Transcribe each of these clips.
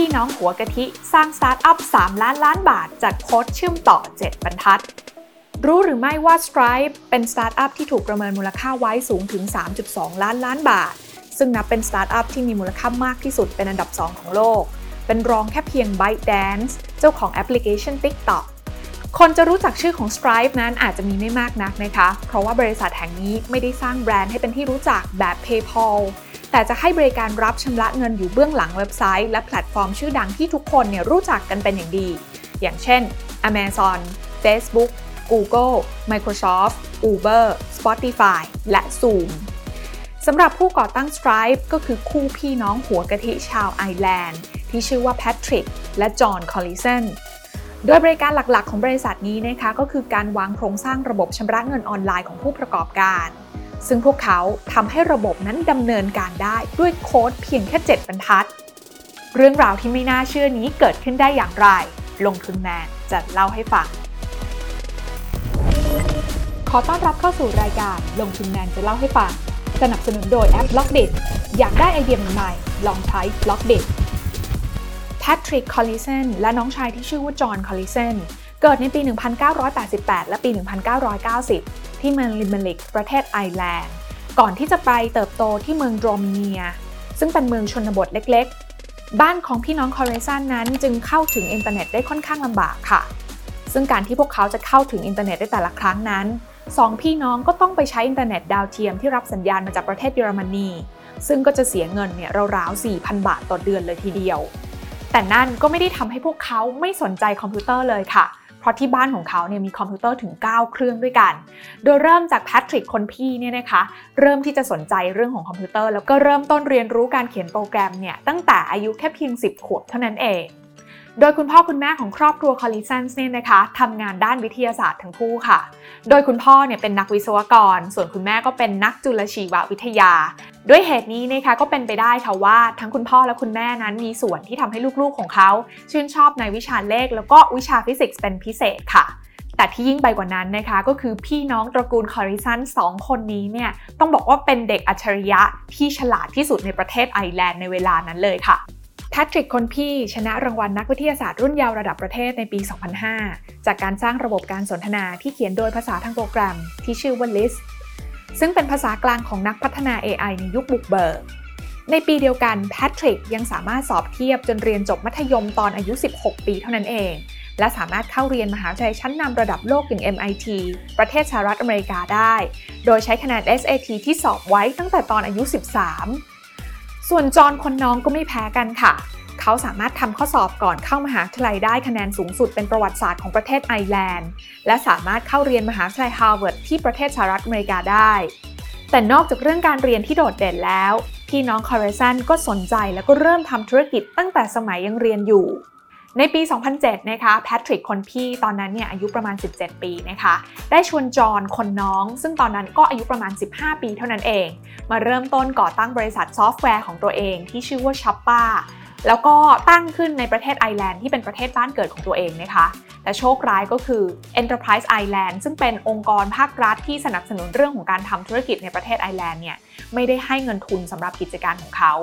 พี่น้องหัวกะทิสร้างสตาร์ทอัพ 3 ล้านล้านบาท จากโค้ดเชื่อมต่อ 7 บรรทัด รู้หรือไม่ว่า Stripe เป็นสตาร์ทอัพที่ถูกประเมินมูลค่าไว้สูงถึง 3.2 ล้านล้านบาท ซึ่งนับเป็นสตาร์ทอัพที่มีมูลค่ามากที่สุดเป็นอันดับ 2 ของโลก เป็นรองแค่เพียง ByteDance เจ้าของแอปพลิเคชัน TikTok คนจะรู้จักชื่อของ Stripe นั้นอาจจะมีไม่มากนักนะคะ เพราะว่าบริษัทแห่งนี้ไม่ได้สร้างแบรนด์ให้เป็นที่รู้จักแบบ PayPal แต่จะให้บริการรับชำระเงินอยู่เบื้องหลังเว็บไซต์ และแพลตฟอร์มชื่อดังที่ทุกคนเนี่ยรู้จักกันเป็นอย่างดี อย่างเช่น Amazon Facebook Google Microsoft Uber Spotify และ Zoom สำหรับผู้ก่อตั้ง Stripe ก็คือคู่พี่น้องหัวกะทิชาวไอร์แลนด์ ที่ชื่อว่าแพทริกและจอห์นคอลลิสันโดยบริการหลักๆ ของบริษัทนี้นะคะก็คือการวางโครงสร้างระบบชำระเงินออนไลน์ของผู้ประกอบการ ซึ่งพวกเขาทำให้ระบบนั้นดำเนินการได้ด้วยโค้ดเพียงแค่ 7 บรรทัด เรื่องราวที่ไม่น่าเชื่อนี้เกิดขึ้นได้อย่างไร ลงทุนแมนจะเล่าให้ฟัง ขอต้อนรับเข้าสู่รายการลงทุนแมนจะเล่าให้ฟัง สนับสนุนโดยแอป b ล็อกเดอยากได้ไอเดียใหม่ๆลองใช้ Blockdit แพทริก คอลลิสันและน้องชายที่ชื่อว่าจอห์น คอลลิสันเกิดในปี 1988 และปี 1990 ที่เมืองลิเมอริกประเทศไอร์แลนด์ ก่อนที่จะไปเติบโตที่เมืองโดรมเนียร์ ซึ่งเป็นเมืองชนบทเล็กๆ บ้านของพี่น้องคอลลิสันนั้นจึงเข้าถึงอินเทอร์เน็ตได้ค่อนข้างลำบากค่ะ ซึ่งการที่พวกเขาจะเข้าถึงอินเทอร์เน็ตได้แต่ละครั้งนั้นสองพี่น้องก็ต้องไปใช้อินเทอร์เน็ตดาวเทียมที่รับสัญญาณมาจากประเทศเยอรมนี ซึ่งก็จะเสียเงินเนี่ยราวๆ4,000 บาทต่อเดือนเลยทีเดียว แต่นั่นก็ไม่ได้ทำให้พวกเขาไม่สนใจคอมพิวเตอร์เลยค่ะเพราะที่บ้านของเขาเนี่ยมีคอมพิวเตอร์ถึง 9 เครื่องด้วยกัน โดยเริ่มจากแพทริกคนพี่เนี่ยนะคะเริ่มที่จะสนใจเรื่องของคอมพิวเตอร์ แล้วก็เริ่มต้นเรียนรู้การเขียนโปรแกรมเนี่ยตั้งแต่อายุแค่เพียง 10 ขวบเท่านั้นเอง โดยคุณพ่อคุณแม่ของครอบครัวคอลลิสันส์เนี่ยนะคะทำงานด้านวิทยาศาสตร์ทั้งคู่ค่ะ โดยคุณพ่อเนี่ยเป็นนักวิศวกร ส่วนคุณแม่ก็เป็นนักจุลชีววิทยา ด้วยเหตุนี้นะคะก็เป็นไปได้ค่ะว่าทั้งคุณพ่อและคุณแม่นั้นมีส่วนที่ทำให้ลูกๆของเขา ชื่นชอบในวิชาเลข แล้วก็วิชาฟิสิกส์เป็นพิเศษค่ะแต่ที่ยิ่งไปกว่านั้นนะคะก็คือพี่น้องตระกูลคอลลิสันสองคนนี้เนี่ยต้องบอกว่าเป็นเด็กอัจฉริยะที่ฉลาดที่สุดในประเทศไอร์แลนด์ในเวลานั้นเลยค่ะ แพทริกคนพี่ชนะรางวัลนักวิทยาศาสตร์รุ่นเยาว์ระดับประเทศในปี 2005 จากการสร้างระบบการสนทนาที่เขียนโดยภาษาทางโปรแกรมที่ชื่อว่า Lisp ซึ่งเป็นภาษากลางของนักพัฒนา AI ในยุคบุกเบิก ในปีเดียวกันแพทริกยังสามารถสอบเทียบจนเรียนจบมัธยมตอนอายุ 16 ปีเท่านั้นเอง และสามารถเข้าเรียนมหาวิทยาลัยชั้นนำระดับโลกอย่าง MIT ประเทศสหรัฐอเมริกาได้ โดยใช้คะแนน SAT ที่สอบไว้ตั้งแต่ตอนอายุ 13 ส่วนจอห์นคนน้องก็ไม่แพ้กันค่ะ เขาสามารถทำข้อสอบก่อนเข้ามหาวิทยาลัยได้คะแนนสูงสุดเป็นประวัติศาสตร์ของประเทศไอร์แลนด์ และสามารถเข้าเรียนมหาวิทยาลัยฮาร์วาร์ดที่ประเทศสหรัฐอเมริกาได้ แต่นอกจากเรื่องการเรียนที่โดดเด่นแล้ว พี่น้องคอลลิสันก็สนใจแล้วก็เริ่มทำธุรกิจตั้งแต่สมัยยังเรียนอยู่ ในปี 2007 นะคะ แพทริกคนพี่ตอนนั้นเนี่ยอายุประมาณ 17 ปีนะคะ ได้ชวนจอห์นคนน้อง ซึ่งตอนนั้นก็อายุประมาณ 15 ปีเท่านั้นเอง มาเริ่มต้นก่อตั้งบริษัทซอฟต์แวร์ของตัวเองที่ชื่อว่า s h o p p a แล้วก็ตั้งขึ้นในประเทศไอร์แลนด์ที่เป็นประเทศบ้านเกิดของตัวเองนะคะ แต่โชคร้ายก็คือ Enterprise Ireland ซึ่งเป็นองค์กรภาครัฐที่สนับสนุนเรื่องของการทำธุรกิจในประเทศไอร์แลนด์เนี่ยไม่ได้ให้เงินทุนสำหรับกิจการของเขา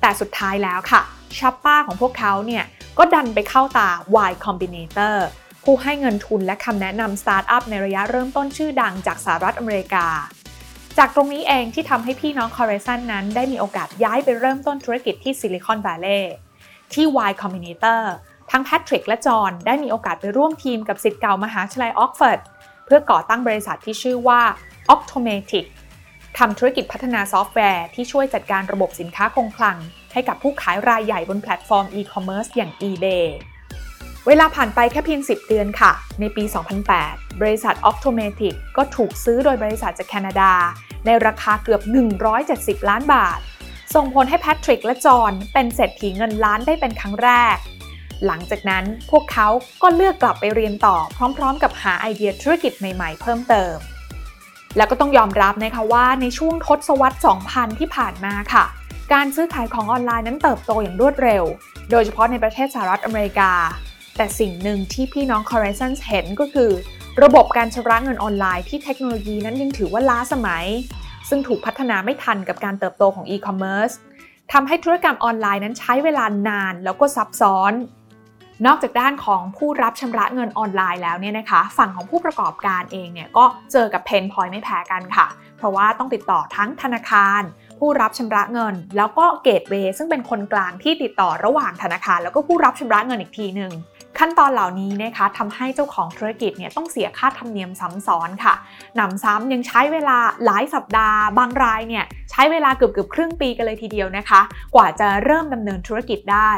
แต่สุดท้ายแล้วค่ะ Shuppa ของพวกเขาเนี่ยก็ดันไปเข้าตา Y Combinator ผู้ให้เงินทุนและคำแนะนำสตาร์ทอัพในระยะเริ่มต้นชื่อดังจากสหรัฐอเมริกา จากตรงนี้เองที่ทำให้พี่น้องคอลลิสันนั้นได้มีโอกาสย้ายไปเริ่มต้นธุรกิจที่ Silicon Valley ที่ Y Combinator ทั้งแพทริกและจอห์นได้มีโอกาสไปร่วมทีมกับศิษย์เก่ามหาวิทยาลัยออกซ์ฟอร์ดเพื่อก่อตั้งบริษัทที่ชื่อว่า Auctomatic ทำธุรกิจพัฒนาซอฟต์แวร์ที่ช่วยจัดการระบบสินค้าคงคลัง ให้กับผู้ขายรายใหญ่บนแพลตฟอร์มอีคอมเมิร์ซอย่าง eBay เวลาผ่านไปแค่เพียง 10 เดือนค่ะ ในปี 2008 บริษัท Auctomatic ก็ถูกซื้อโดยบริษัทจากแคนาดา ในราคาเกือบ 170 ล้านบาท ส่งผลให้แพทริกและจอห์นเป็นเศรษฐีเงินล้านได้เป็นครั้งแรก หลังจากนั้นพวกเขาก็เลือกกลับไปเรียนต่อพร้อมๆ กับหาไอเดียธุรกิจใหม่ๆ เพิ่มเติม แล้วก็ต้องยอมรับนะคะว่าในช่วงทศวรรษ 2000 ที่ผ่านมาค่ะ การซื้อขายของออนไลน์นั้นเติบโตอย่างรวดเร็ว โดยเฉพาะในประเทศสหรัฐอเมริกา แต่สิ่งหนึ่งที่พี่น้อง c o r r e s c e n เห็นก็คือ ระบบการชำระเงินออนไลน์ที่เทคโนโลยีนั้นยังถือว่าล้าสมัย ซึ่งถูกพัฒนาไม่ทันกับการเติบโตของอีคอมเมิร์ซทำให้ธุรกรรมออนไลน์นั้นใช้เวลานานแล้วก็ซับซ้อน นอกจากด้านของผู้รับชำระเงินออนไลน์แล้วเนี่ยนะคะ ฝั่งของผู้ประกอบการเองเนี่ยก็เจอกับ pain point ไม่แพ้กันค่ะ เพราะว่าต้องติดต่อทั้งธนาคาร ผู้รับชำระเงิน แล้วก็ gateway ซึ่งเป็นคนกลางที่ติดต่อระหว่างธนาคาร แล้วก็ผู้รับชำระเงินอีกทีหนึ่งขั้นตอนเหล่านี้นะคะทำให้เจ้าของธุรกิจเนี่ยต้องเสียค่าธรรมเนียมซ้ำซ้อนค่ะหนำซ้ำยังใช้เวลาหลายสัปดาห์ บางรายเนี่ยใช้เวลาเกือบเกือบครึ่งปีกันเลยทีเดียวนะคะ กว่าจะเริ่มดำเนินธุรกิจได้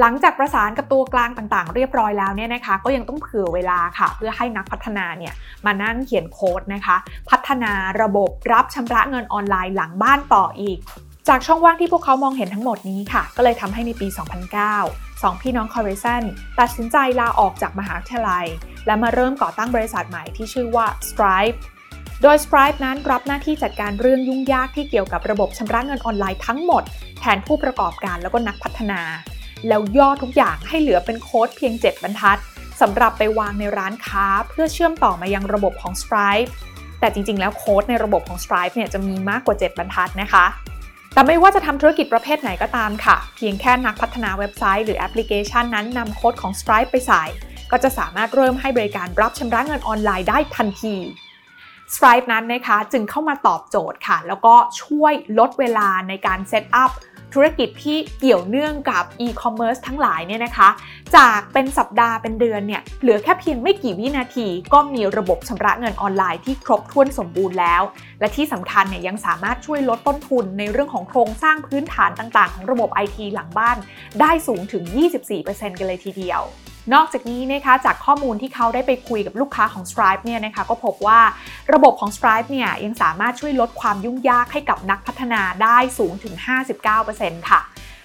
หลังจากประสานกับตัวกลางต่างๆ เรียบร้อยแล้วเนี่ยนะคะ ก็ยังต้องเผื่อเวลาค่ะ เพื่อให้นักพัฒนาเนี่ยมานั่งเขียนโค้ดนะคะ พัฒนาระบบรับชำระเงินออนไลน์หลังบ้านต่ออีก จากช่องว่างที่พวกเขามองเห็นทั้งหมดนี้ค่ะ ก็เลยทำให้ในปี 2009สองพี่น้องคอร์เรซันตัดสินใจลาออกจากมหาวิทยาลัย และมาเริ่มก่อตั้งบริษัทใหม่ที่ชื่อว่า Stripe โดย Stripe นั้นรับหน้าที่จัดการเรื่องยุ่งยากที่เกี่ยวกับระบบชำระเงินออนไลน์ทั้งหมด แทนผู้ประกอบการแล้วก็นักพัฒนา แล้วย่อทุกอย่างให้เหลือเป็นโค้ดเพียง 7 บรรทัดสำหรับไปวางในร้านค้าเพื่อเชื่อมต่อมายังระบบของ Stripe แต่จริงๆ แล้วโค้ดในระบบของ Stripe เนี่ยจะมีมากกว่า 7 บรรทัดนะคะ แต่ไม่ว่าจะทำธุรกิจประเภทไหนก็ตามค่ะ เพียงแค่นักพัฒนาเว็บไซต์หรือแอปพลิเคชันนั้นนำโค้ดของ Stripe ไปใส่ ก็จะสามารถเริ่มให้บริการรับชำระเงินออนไลน์ได้ทันที Stripe นั้นนะคะจึงเข้ามาตอบโจทย์ค่ะ แล้วก็ช่วยลดเวลาในการ set up ธุรกิจที่เกี่ยวเนื่องกับอีคอมเมิร์ซทั้งหลายเนี่ยนะคะ จากเป็นสัปดาห์เป็นเดือนเนี่ยเหลือแค่เพียงไม่กี่วินาที ก็มีระบบชำระเงินออนไลน์ที่ครบถ้วนสมบูรณ์แล้ว และที่สำคัญเนี่ยยังสามารถช่วยลดต้นทุนในเรื่องของโครงสร้างพื้นฐานต่างๆ ของระบบ IT หลังบ้าน ได้สูงถึง 24%กันเลยทีเดียว นอกจากนี้นะคะจากข้อมูลที่เขาได้ไปคุยกับลูกค้าของ Stripe เนี่ยนะคะก็พบว่าระบบของ Stripe เนี่ยยังสามารถช่วยลดความยุ่งยากให้กับนักพัฒนาได้สูงถึง 59%ค่ะ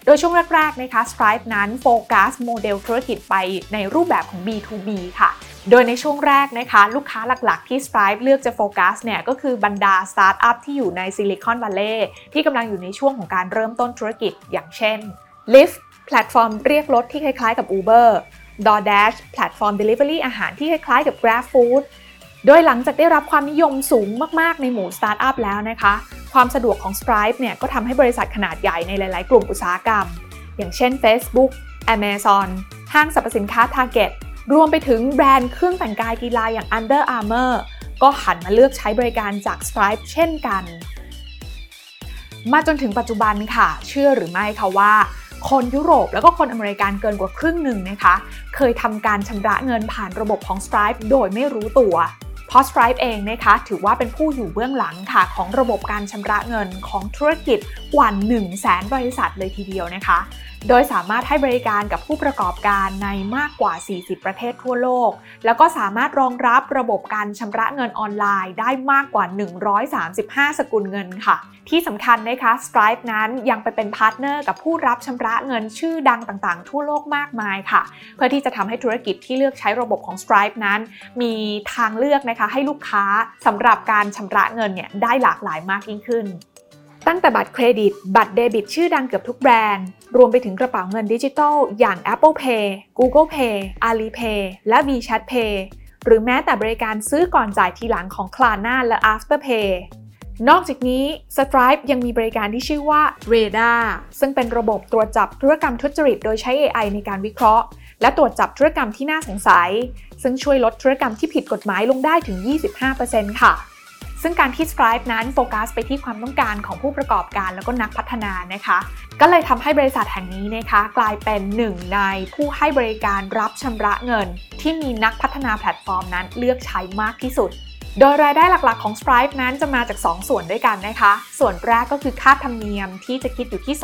โดยช่วงแรกๆนะคะ Stripe นั้นโฟกัสโมเดลธุรกิจไปในรูปแบบของ B2B ค่ะ โดยในช่วงแรกนะคะ ลูกค้าหลักๆที่ Stripe เลือกจะโฟกัสเนี่ยก็คือบรรดาสตาร์ทอัพที่อยู่ใน Silicon Valleyที่กำลังอยู่ในช่วงของการเริ่มต้นธุรกิจ อย่างเช่น Lyft แพลตฟอร์มเรียกรถที่คล้ายๆกับ Uber DoorDash แพลตฟอร์ม Delivery อาหารที่คล้ายๆกับ Grab Food โดยหลังจากได้รับความนิยมสูงมากๆ ในหมู่สตาร์ทอัพแล้วนะคะ ความสะดวกของ Stripe เนี่ยก็ทำให้บริษัทขนาดใหญ่ในหลายๆ กลุ่มอุตสาหกรรม อย่างเช่น Facebook Amazon ห้างสรรพสินค้า Target รวมไปถึงแบรนด์เครื่องแต่งกายกีฬาอย่าง Under Armour ก็หันมาเลือกใช้บริการจาก Stripe เช่นกัน มาจนถึงปัจจุบันค่ะ เชื่อหรือไม่คะว่า คนยุโรปแล้วก็คนอเมริกันเกินกว่าครึ่งหนึ่งนะคะ เคยทำการชำระเงินผ่านระบบของ Stripe โดยไม่รู้ตัวเพราะ Stripe เองนะคะถือว่าเป็นผู้อยู่เบื้องหลังค่ะของระบบการชำระเงินของธุรกิจกว่า1 0 0 0 0แสนบริษัทเลยทีเดียวนะคะโดยสามารถให้บริการกับผู้ประกอบการในมากกว่า 40 ประเทศทั่วโลก แล้วก็สามารถรองรับระบบการชำระเงินออนไลน์ได้มากกว่า 135 สกุลเงินค่ะ ที่สำคัญนะคะ Stripe นั้นยังไปเป็น partner กับผู้รับชำระเงินชื่อดังต่างๆ ทั่วโลกมากมายค่ะ เพื่อที่จะทำให้ธุรกิจที่เลือกใช้ระบบของ Stripe นั้น มีทางเลือกนะคะให้ลูกค้าสำหรับการชำระเงินเนี่ยได้หลากหลายมากยิ่งขึ้น ตั้งแต่บัตรเครดิต บัตรเดบิตชื่อดังเกือบทุกแบรนด์ รวมไปถึงกระเป๋าเงินดิจิทัล อย่าง Apple Pay Google Pay Alipay และ WeChat Pay หรือแม้แต่บริการซื้อก่อนจ่ายทีหลังของ Klarna และ Afterpay นอกจากนี้ Stripe ยังมีบริการที่ชื่อว่า Radar ซึ่งเป็นระบบตรวจจับธุรกรรมทุจริต โดยใช้ AI ในการวิเคราะห์ และตรวจจับธุรกรรมที่น่าสงสัย ซึ่งช่วยลดธุรกรรมที่ผิดกฎหมายลงได้ถึง 25%ค่ะ ซึ่งการที่ Stripe นั้นโฟกัสไปที่ความต้องการของผู้ประกอบการแล้วก็นักพัฒนานะคะ ก็เลยทำให้บริษัทแห่งนี้นะคะ กลายเป็นหนึ่งในผู้ให้บริการรับชำระเงิน ที่มีนักพัฒนาแพลตฟอร์มนั้นเลือกใช้มากที่สุดโดยรายได้หลักๆของ Stripe นั้นจะมาจาก 2 ส่วนด้วยกันนะคะ ส่วนแรกก็คือค่าธรรมเนียมที่จะคิดอยู่ที่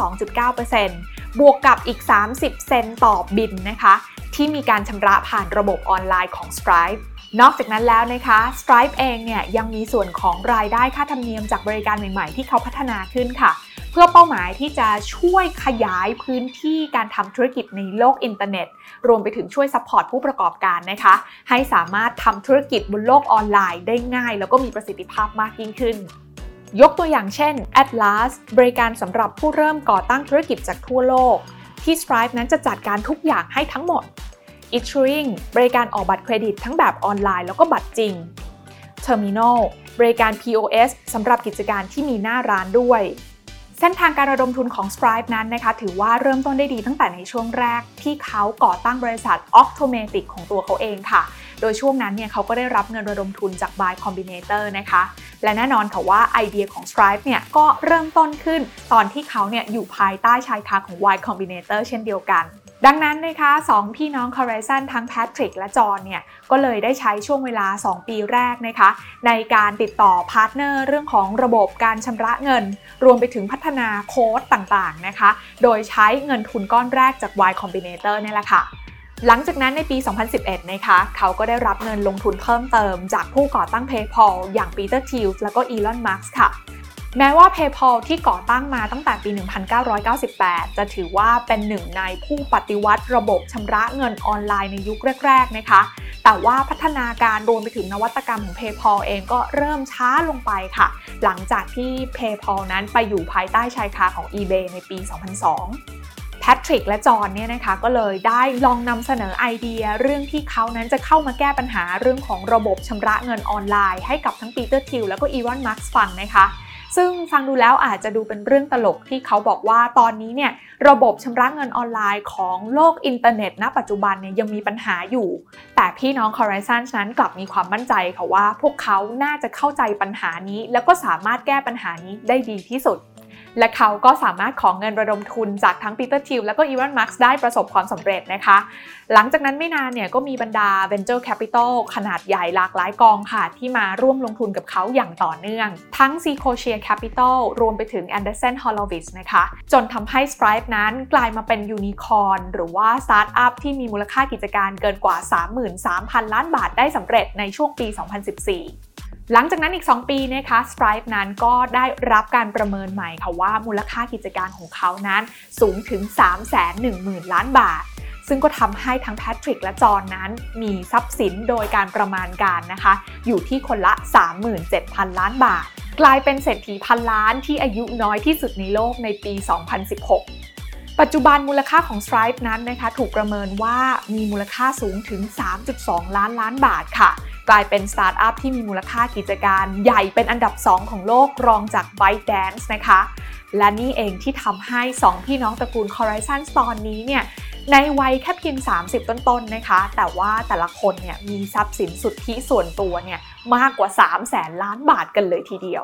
2.9%บวกกับอีก 30 เซนต์ต่อบิลนะคะ ที่มีการชำระผ่านระบบออนไลน์ของ Stripe นอกจากนั้นแล้วนะคะ Stripe เองเนี่ยยังมีส่วนของรายได้ค่าธรรมเนียมจากบริการใหม่ๆ ที่เขาพัฒนาขึ้นค่ะ เพื่อเป้าหมายที่จะช่วยขยายพื้นที่การทำธุรกิจในโลกอินเทอร์เน็ต รวมไปถึงช่วย support ผู้ประกอบการนะคะ ให้สามารถทำธุรกิจบนโลกออนไลน์ได้ง่าย แล้วก็มีประสิทธิภาพมากยิ่งขึ้นยกตัวอย่างเช่น Atlas บริการสำหรับผู้เริ่มก่อตั้งธุรกิจจากทั่วโลก ที่ Stripe นั้นจะจัดการทุกอย่างให้ทั้งหมด Issuing บริการออกบัตรเครดิตทั้งแบบออนไลน์แล้วก็บัตรจริง Terminal บริการ POS สำหรับกิจการที่มีหน้าร้านด้วย เส้นทางการระดมทุนของ Stripe นั้นนะคะ ถือว่าเริ่มต้นได้ดีตั้งแต่ในช่วงแรก ที่เขาก่อตั้งบริษัท Octomatic ของตัวเขาเองค่ะ โดยช่วงนั้นเนี่ยเขาก็ได้รับเงินระดมทุนจาก Buy Combinator นะคะ และแน่นอนค่ะว่าไอเดียของ Stripe เนี่ยก็เริ่มต้นขึ้นตอนที่เขาเนี่ยอยู่ภายใต้ชายคาของ Y Combinator เช่นเดียวกัน ดังนั้นนะคะสองพี่น้องคาร์เรซันทั้งแพทริกและจอห์นเนี่ยก็เลยได้ใช้ช่วงเวลา 2 ปีแรกนะคะ ในการติดต่อ partner เรื่องของระบบการชำระเงิน รวมไปถึงพัฒนาโค้ดต่างๆนะคะ โดยใช้เงินทุนก้อนแรกจาก Y Combinator นี่แหละค่ะ หลังจากนั้นในปี 2011 นะคะเขาก็ได้รับเงินลงทุนเพิ่มเติมจากผู้ก่อตั้ง PayPal อย่างปีเตอร์ทิลส์แล้วก็อีลอนมัสก์่ะ แม้ว่า PayPal ที่ก่อตั้งมาตั้งแต่ปี 1998 จะถือว่าเป็นหนึ่งในผู้ปฏิวัติระบบชำระเงินออนไลน์ในยุคแรก ๆ นะคะ แต่ว่าพัฒนาการรวมไปถึงนวัตกรรมของ PayPal เองก็เริ่มช้าลงไปค่ะ หลังจากที่ PayPal นั้นไปอยู่ภายใต้ชายคาของ eBay ในปี 2002แพทริกและจอนเนี่ยนะคะก็เลยได้ลองนำเสนอไอเดีย เรื่องที่เขานั้นจะเข้ามาแก้ปัญหาเรื่องของระบบชำระเงินออนไลน์ให้กับทั้งปีเตอร์ ธีลแล้วก็อีลอนมัสก์ฟังนะคะ ซึ่งฟังดูแล้วอาจจะดูเป็นเรื่องตลกที่เขาบอกว่าตอนนี้เนี่ยระบบชำระเงินออนไลน์ของโลกอินเทอร์เน็ตณปัจจุบันเนี่ยยังมีปัญหาอยู่ แต่พี่น้องคอลลิสันนั้นกลับมีความมั่นใจค่ะว่า พวกเขาน่าจะเข้าใจปัญหานี้ แล้วก็สามารถแก้ปัญหานี้ได้ดีที่สุด และเขาก็สามารถขอเงินระดมทุนจากทั้งปีเตอร์ ธีลและก็อีลอนมาร์ได้ประสบความสำเร็จนะคะ หลังจากนั้นไม่นานเนี่ยก็มีบรรดา Venture Capital ขนาดใหญ่หลากหลายกองค่ะ ที่มาร่วมลงทุนกับเขาอย่างต่อเนื่อง ทั้ง s e c o s h a Capital รวมไปถึง Andreessen Horowitz นะคะ จนทำให้ Stripe นั้นกลายมาเป็นยูนิคอร์นหรือว่าสตาร์ทอัพที่มีมูลค่ากิจการเกินกว่า 33,000 ล้านบาทได้สำเร็จในช่วงปี 2014 หลังจากนั้นอีก 2 ปีนะคะ Stripe นั้นก็ได้รับการประเมินใหม่ค่ะว่ามูลค่ากิจการของเขานั้นสูงถึง 310,000 ล้านบาท ซึ่งก็ทำให้ทั้งแพทริกและจอห์นนั้นมีทรัพย์สินโดยการประมาณการนะคะ อยู่ที่คนละ 37,000 ล้านบาท กลายเป็นเศรษฐีพันล้านที่อายุน้อยที่สุดในโลกในปี 2016ปัจจุบันมูลค่าของ Stripe นั้นนะคะ ถูกประเมินว่ามีมูลค่าสูงถึง 3.2 ล้านล้านบาทค่ะ กลายเป็นสตาร์ทอัพที่มีมูลค่ากิจการใหญ่เป็นอันดับ 2 ของโลกรองจาก ByteDance นะคะ และนี่เองที่ทำให้ 2 พี่น้องตระกูล Horizon ตอนนี้เนี่ยในวัยแค่เพียง 30 ต้นๆนนะคะ แต่ว่าแต่ละคนเนี่ยมีทรัพย์สินสุทธิส่วนตัวเนี่ยมากกว่า 3 0 0แสนล้านบาทกันเลยทีเดียว